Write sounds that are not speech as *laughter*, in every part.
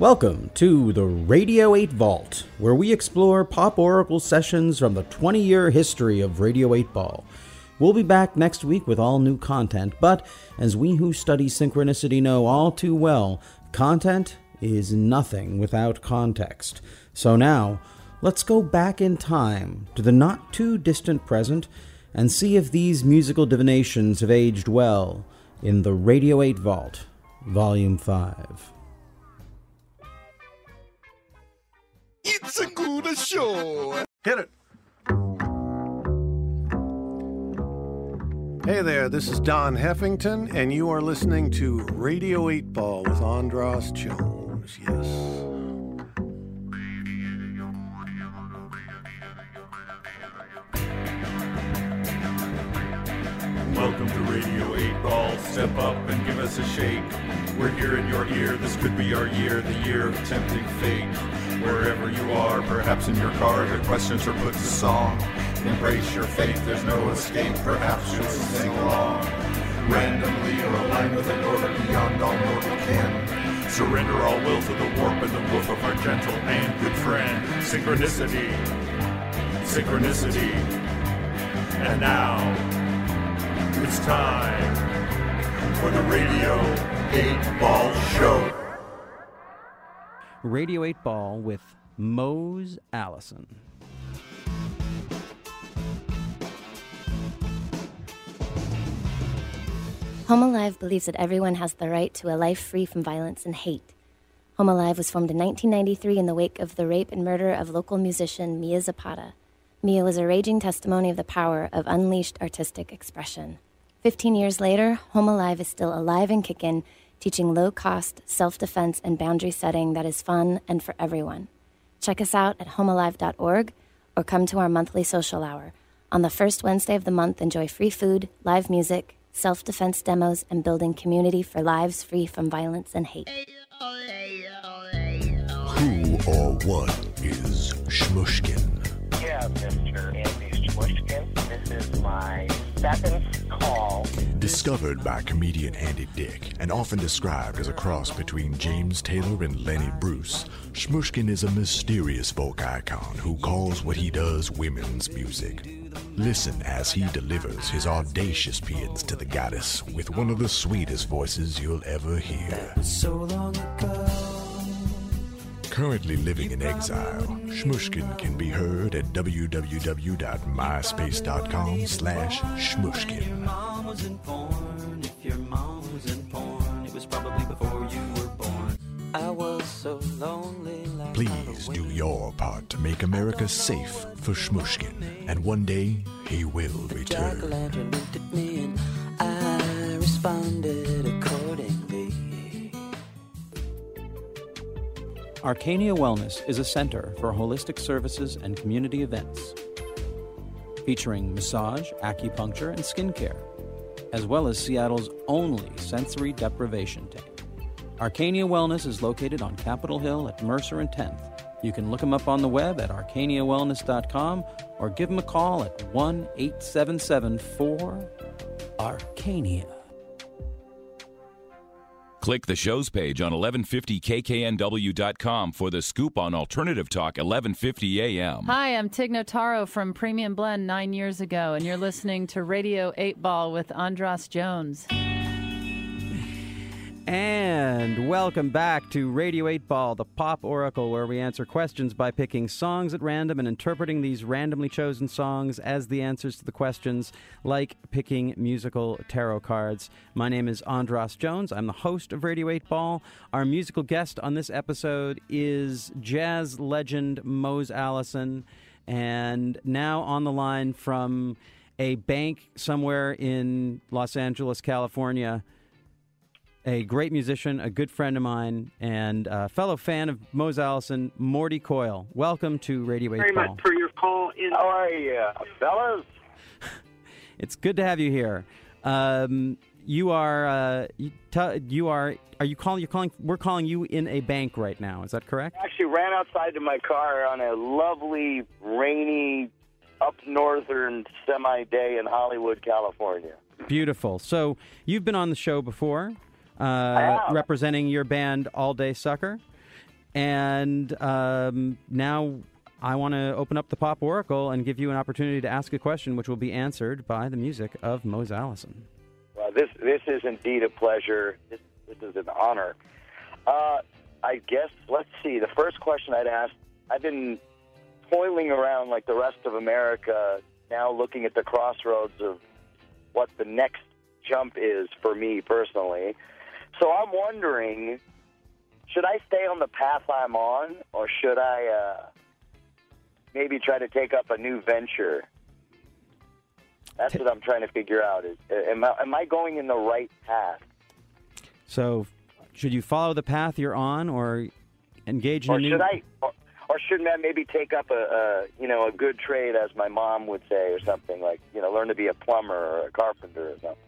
Welcome to the Radio 8 Vault, where we explore pop oracle sessions from the 20 year history of Radio 8 Ball. We'll be back next week with all new content, but as we who study synchronicity know all too well, content is nothing without context. So now, let's go back in time to the not too distant present and see if these musical divinations have aged well in the Radio 8 Vault, Volume 5. It's a good show. Hit it. Hey there, this is Don Heffington, and you are listening to Radio 8 Ball with Andras Jones. Yes. Welcome to Radio 8 Ball. Step up and give us a shake. We're here in your ear. This could be our year, the year of tempting fate. Wherever you are, perhaps in your car, the questions are put to song. Embrace your faith, there's no escape. Perhaps you'll sing along. Randomly or aligned with an order beyond all mortal ken. Surrender all will to the warp and the woof of our gentle and good friend. Synchronicity. Synchronicity. And now, it's time for the Radio 8 Ball Show. Radio 8 Ball with Mose Allison. Home Alive believes that everyone has the right to a life free from violence and hate. Home Alive was formed in 1993 in the wake of the rape and murder of local musician Mia Zapata. Mia was a raging testimony of the power of unleashed artistic expression. Fifteen years later, Home Alive is still alive and kicking, teaching low cost, self defense, and boundary setting that is fun and for everyone. Check us out at homealive.org or come to our monthly social hour. On the first Wednesday of the month, enjoy free food, live music, self defense demos, and building community for lives free from violence and hate. Who or what is Shmushkin? Yeah, Mr. Andy Schmushkin. This is my seventh call. Discovered by comedian Andy Dick and often described as a cross between James Taylor and Lenny Bruce, Shmushkin is a mysterious folk icon who calls what he does women's music. Listen as he delivers his audacious paeans to the goddess with one of the sweetest voices you'll ever hear. Currently living in exile, Shmushkin can be heard at www.myspace.com slash shmushkin. Please do your part to make America safe for Shmushkin, and one day he will return. lantern looked at me and I responded accordingly. Arcania Wellness is a center for holistic services and community events, featuring massage, acupuncture, and skincare, as well as Seattle's only sensory deprivation tank. Arcania Wellness is located on Capitol Hill at Mercer and 10th. You can look them up on the web at arcaniawellness.com or give them a call at 1 877 4 Arcania. Click the show's page on 1150kknw.com for the scoop on Alternative Talk 1150 AM. Hi, I'm Tig Notaro from Premium Blend nine years ago, and you're listening to Radio 8 Ball with Andras Jones. And welcome back to Radio 8 Ball, the pop oracle, where we answer questions by picking songs at random and interpreting these randomly chosen songs as the answers to the questions, like picking musical tarot cards. My name is Andras Jones. I'm the host of Radio 8 Ball. Our musical guest on this episode is jazz legend Mose Allison. And now on the line from a bank somewhere in Los Angeles, California a great musician, a good friend of mine, and a fellow fan of Mose Allison, Morty Coyle. Welcome to Radio 8 Very Ball. much for your call in. How are you, fellas? *laughs* It's good to have you here. Um, you are uh, you, t- you are are you calling you're calling we're calling you in a bank right now. Is that correct? I actually, ran outside to my car on a lovely, rainy, up northern semi day in Hollywood, California. Beautiful. So you've been on the show before, uh, representing your band All Day Sucker, And um, now I want to open up the Pop Oracle and give you an opportunity to ask a question, which will be answered by the music of Mose Allison. Well, this this is indeed a pleasure. This, this is an honor. Uh, I guess let's see. The first question I'd ask. I've been toiling around like the rest of America, now looking at the crossroads of what the next jump is for me personally. So I'm wondering, should I stay on the path I'm on, or should I uh, maybe try to take up a new venture? That's what I'm trying to figure out. Is am I, am I going in the right path? So, should you follow the path you're on, or engage in or a new? should I, or, or should I maybe take up a, a you know a good trade, as my mom would say, or something like you know learn to be a plumber or a carpenter or something.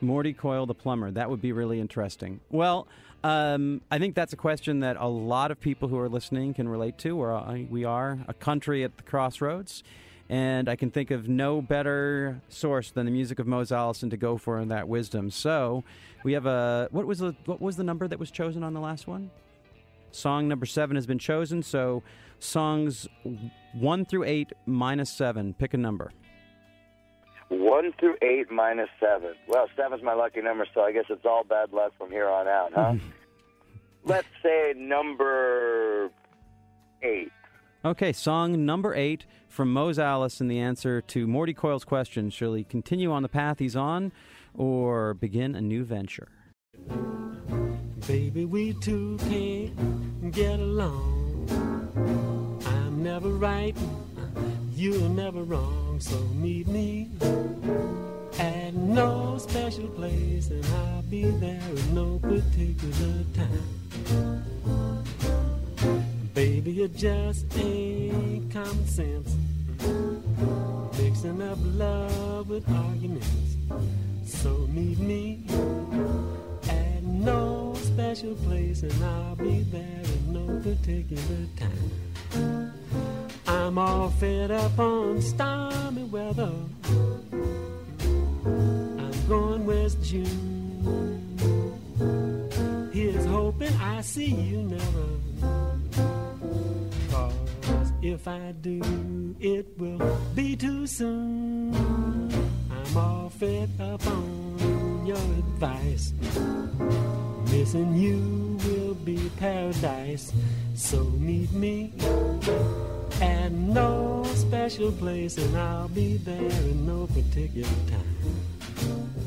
Morty Coyle, the plumber. That would be really interesting. Well, um, I think that's a question that a lot of people who are listening can relate to. We're, uh, we are a country at the crossroads, and I can think of no better source than the music of Mose Allison to go for in that wisdom. So we have a what was the what was the number that was chosen on the last one? Song number seven has been chosen. So songs one through eight minus seven. Pick a number. One through eight minus seven. Well, seven's my lucky number, so I guess it's all bad luck from here on out, huh? Hmm. Let's say number eight. Okay, song number eight from Mose Allison. The answer to Morty Coyle's question: Shall he continue on the path he's on, or begin a new venture? Baby, we two can't get along. I'm never right, you're never wrong. So meet me at no special place, and I'll be there at no particular time. Baby, it just ain't common sense. Mixing up love with arguments. So meet me at no special place, and I'll be there at no particular time. I'm all fed up on stormy weather. I'm going west June. Here's hoping I see you never. Cause if I do, it will be too soon. I'm all fed up on your advice. Missing you will be paradise. So meet me at no special place, and I'll be there in no particular time.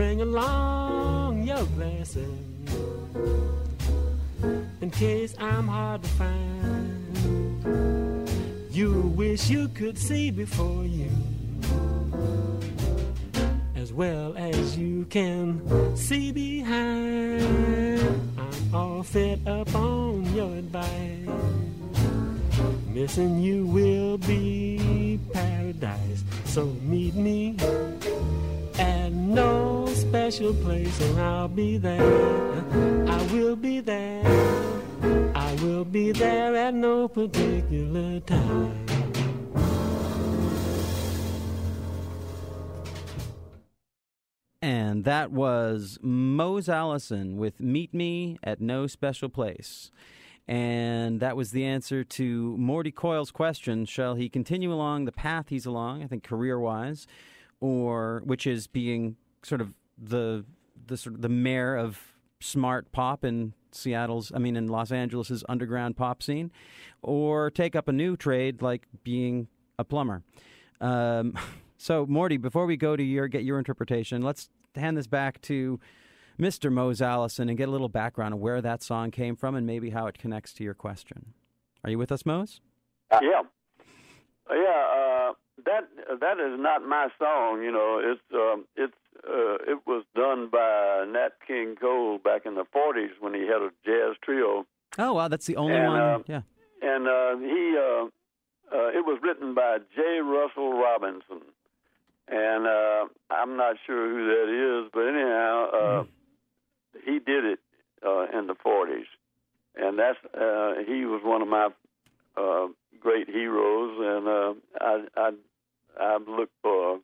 Bring along your blessing in case I'm hard to find. You wish you could see before you as well as you can see behind. I'm all fed up on your advice. Missing you will be paradise. So meet me at no special place, and I'll be there. I will be there. I will be there at no particular time. And that was Mose Allison with Meet Me at No Special Place. And that was the answer to Morty Coyle's question Shall he continue along the path he's along, I think career wise, or which is being sort of the, the, sort of the mayor of smart pop in Seattle's, I mean, in Los Angeles's underground pop scene, or take up a new trade like being a plumber? Um, *laughs* so, Morty, before we go to your get your interpretation, let's hand this back to Mr. Mose Allison and get a little background of where that song came from and maybe how it connects to your question. Are you with us, Mose? yeah. Yeah, uh, that that is not my song. You know, it's um, it's uh, it was done by Nat King Cole back in the '40s when he had a jazz trio, Oh wow, that's the only And, one. uh, yeah. and uh, he uh, uh, it was written by J. Russell Robinson, and uh, I'm not sure who that is, but anyhow, uh, he did it uh, in the '40s, and that's uh, he was one of my uh, great heroes, and uh, I I I uh, for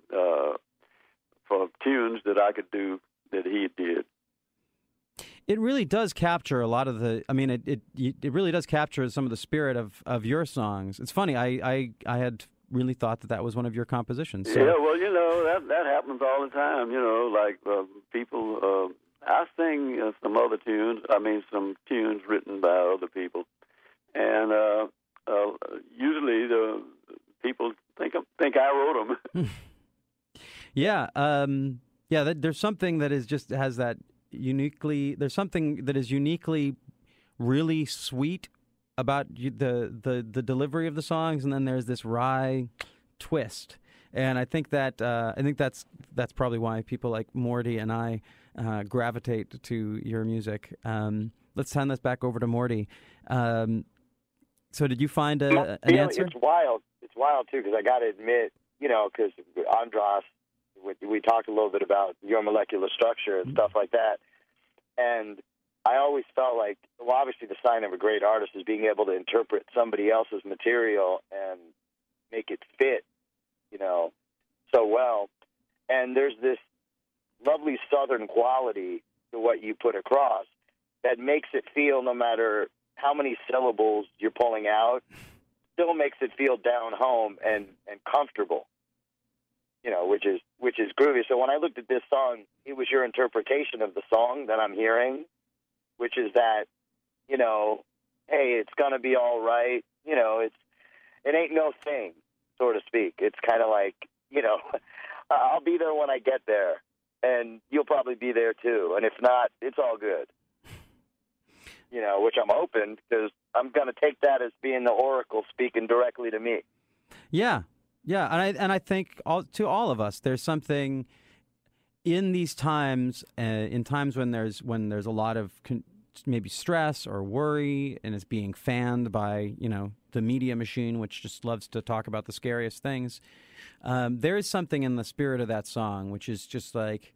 tunes that I could do that he did. It really does capture a lot of the. I mean, it it it really does capture some of the spirit of, of your songs. It's funny. I, I I had really thought that that was one of your compositions. So. Yeah, well, you know that that happens all the time. You know, like uh, people. Uh, I sing uh, some other tunes. I mean, some tunes written by other people, and uh, uh, usually the people think think I wrote them. *laughs* Yeah, um, yeah. That, there's something that is just has that uniquely. There's something that is uniquely, really sweet about the the the delivery of the songs, and then there's this wry twist. And I think that uh, I think that's that's probably why people like Morty and I uh, gravitate to your music. Um, let's hand this back over to Morty. Um, so, did you find a, an You know, answer? It's wild. It's wild too because I got to admit, you know, because Andras, we, we talked a little bit about your molecular structure and mm-hmm. stuff like that, and I always felt like, well, obviously the sign of a great artist is being able to interpret somebody else's material and make it fit, you know, so well. And there's this lovely southern quality to what you put across that makes it feel no matter how many syllables you're pulling out still makes it feel down home and and comfortable you know which is which is groovy. So when i looked at this song it was your interpretation of the song that i'm hearing which is that you know hey it's to be all right. You know it's it ain't no thing so to speak. It's kind of like you know *laughs* i'll be there when i get there and you'll probably be there too. And if not it's all good. You know, which I'm open because I'm to take that as being the oracle speaking directly to me. Yeah, yeah, and I and I think all, to all of us, there's something in these times, uh, in times when there's when there's a lot of con- maybe stress or worry, and it's being fanned by you know the media machine, which just loves to talk about the scariest things. Um, there is something in the spirit of that song, which is just like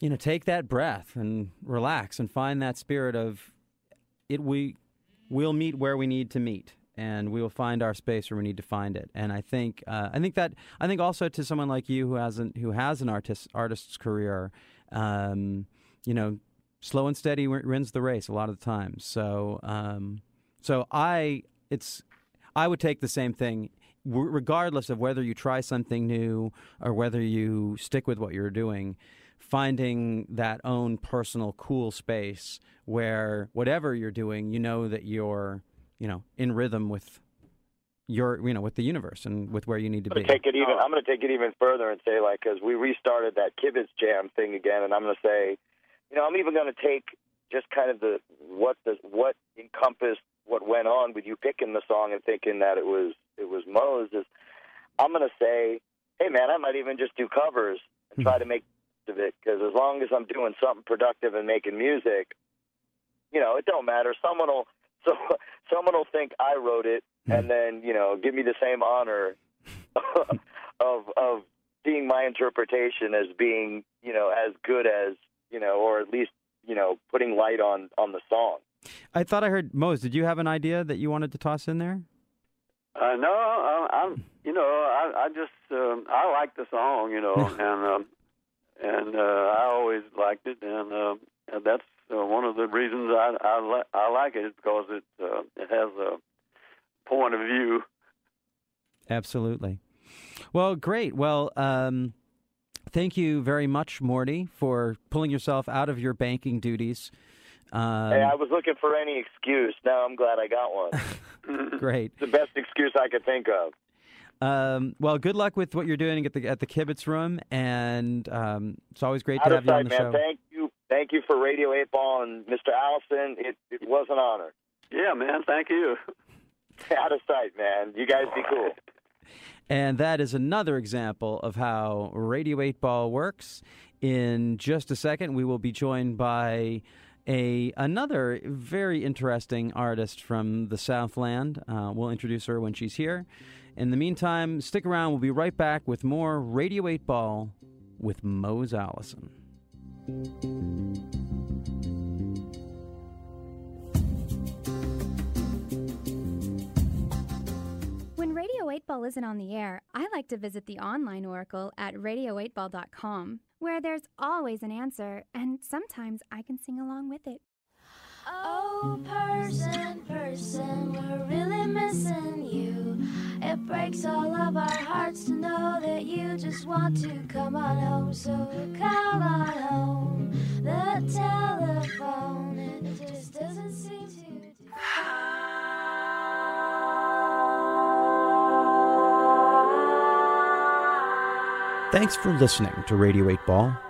you know, take that breath and relax and find that spirit of it. We we'll meet where we need to meet, and we will find our space where we need to find it. And I think uh, I think that I think also to someone like you who hasn't who has an artist artist's career, um, you know, slow and steady wi- wins the race a lot of the times. So um, so I it's I would take the same thing. Regardless of whether you try something new or whether you stick with what you're doing, finding that own personal cool space where whatever you're doing, you know that you're, you know, in rhythm with your, you know, with the universe and with where you need to I'm be. take it even. Oh. I'm going to take it even further and say, like, because we restarted that Kibitz Jam thing again, and I'm going to say, you know, I'm even going to take just kind of the what the what encompassed what went on with you picking the song and thinking that it was it was Moe's. Is I'm going to say, hey man, I might even just do covers and try to hmm. make of it because as long as I'm doing something productive and making music, you know, it don't matter. Someone will *laughs* so someone will think I wrote it and then you know give me the same honor *laughs* of of seeing my interpretation as being you know as good as you know or at least you know putting light on on the song. I thought I heard Mose. Did you have an idea that you wanted to toss in there? Uh, no, I, I'm. You know, I, I just um, I like the song. You know, *laughs* and um, and uh, I always liked it, and, uh, and that's uh, one of the reasons I I, li- I like it is because it uh, it has a point of view. Absolutely. Well, great. Well, um, thank you very much, Morty, for pulling yourself out of your banking duties. Um, hey, I was looking for any excuse. Now I'm glad I got one. *laughs* *laughs* great. the best excuse I could think of. Um, well, good luck with what you're doing at the at the Kibitz Room, and um, it's always great to of have you on the man. show. Thank you, thank you for Radio Eight Ball and Mr. Allison. It it was an honor. Yeah, man. Thank you. *laughs* Out of sight, man. You guys be cool. *laughs* And that is another example of how Radio 8 Ball works. In just a second, we will be joined by a another very interesting artist from the Southland. Uh, we'll introduce her when she's here. In the meantime, stick around. We'll be right back with more Radio 8 Ball with Mose Allison. When Radio 8 Ball isn't on the air, I like to visit the online oracle at radio8ball.com, where there's always an answer, and sometimes I can sing along with it. Oh, person, person, we're really missing you. It breaks all of our hearts to know that you just want to come on home. So come on home. Thanks for listening to Radio 8 Ball.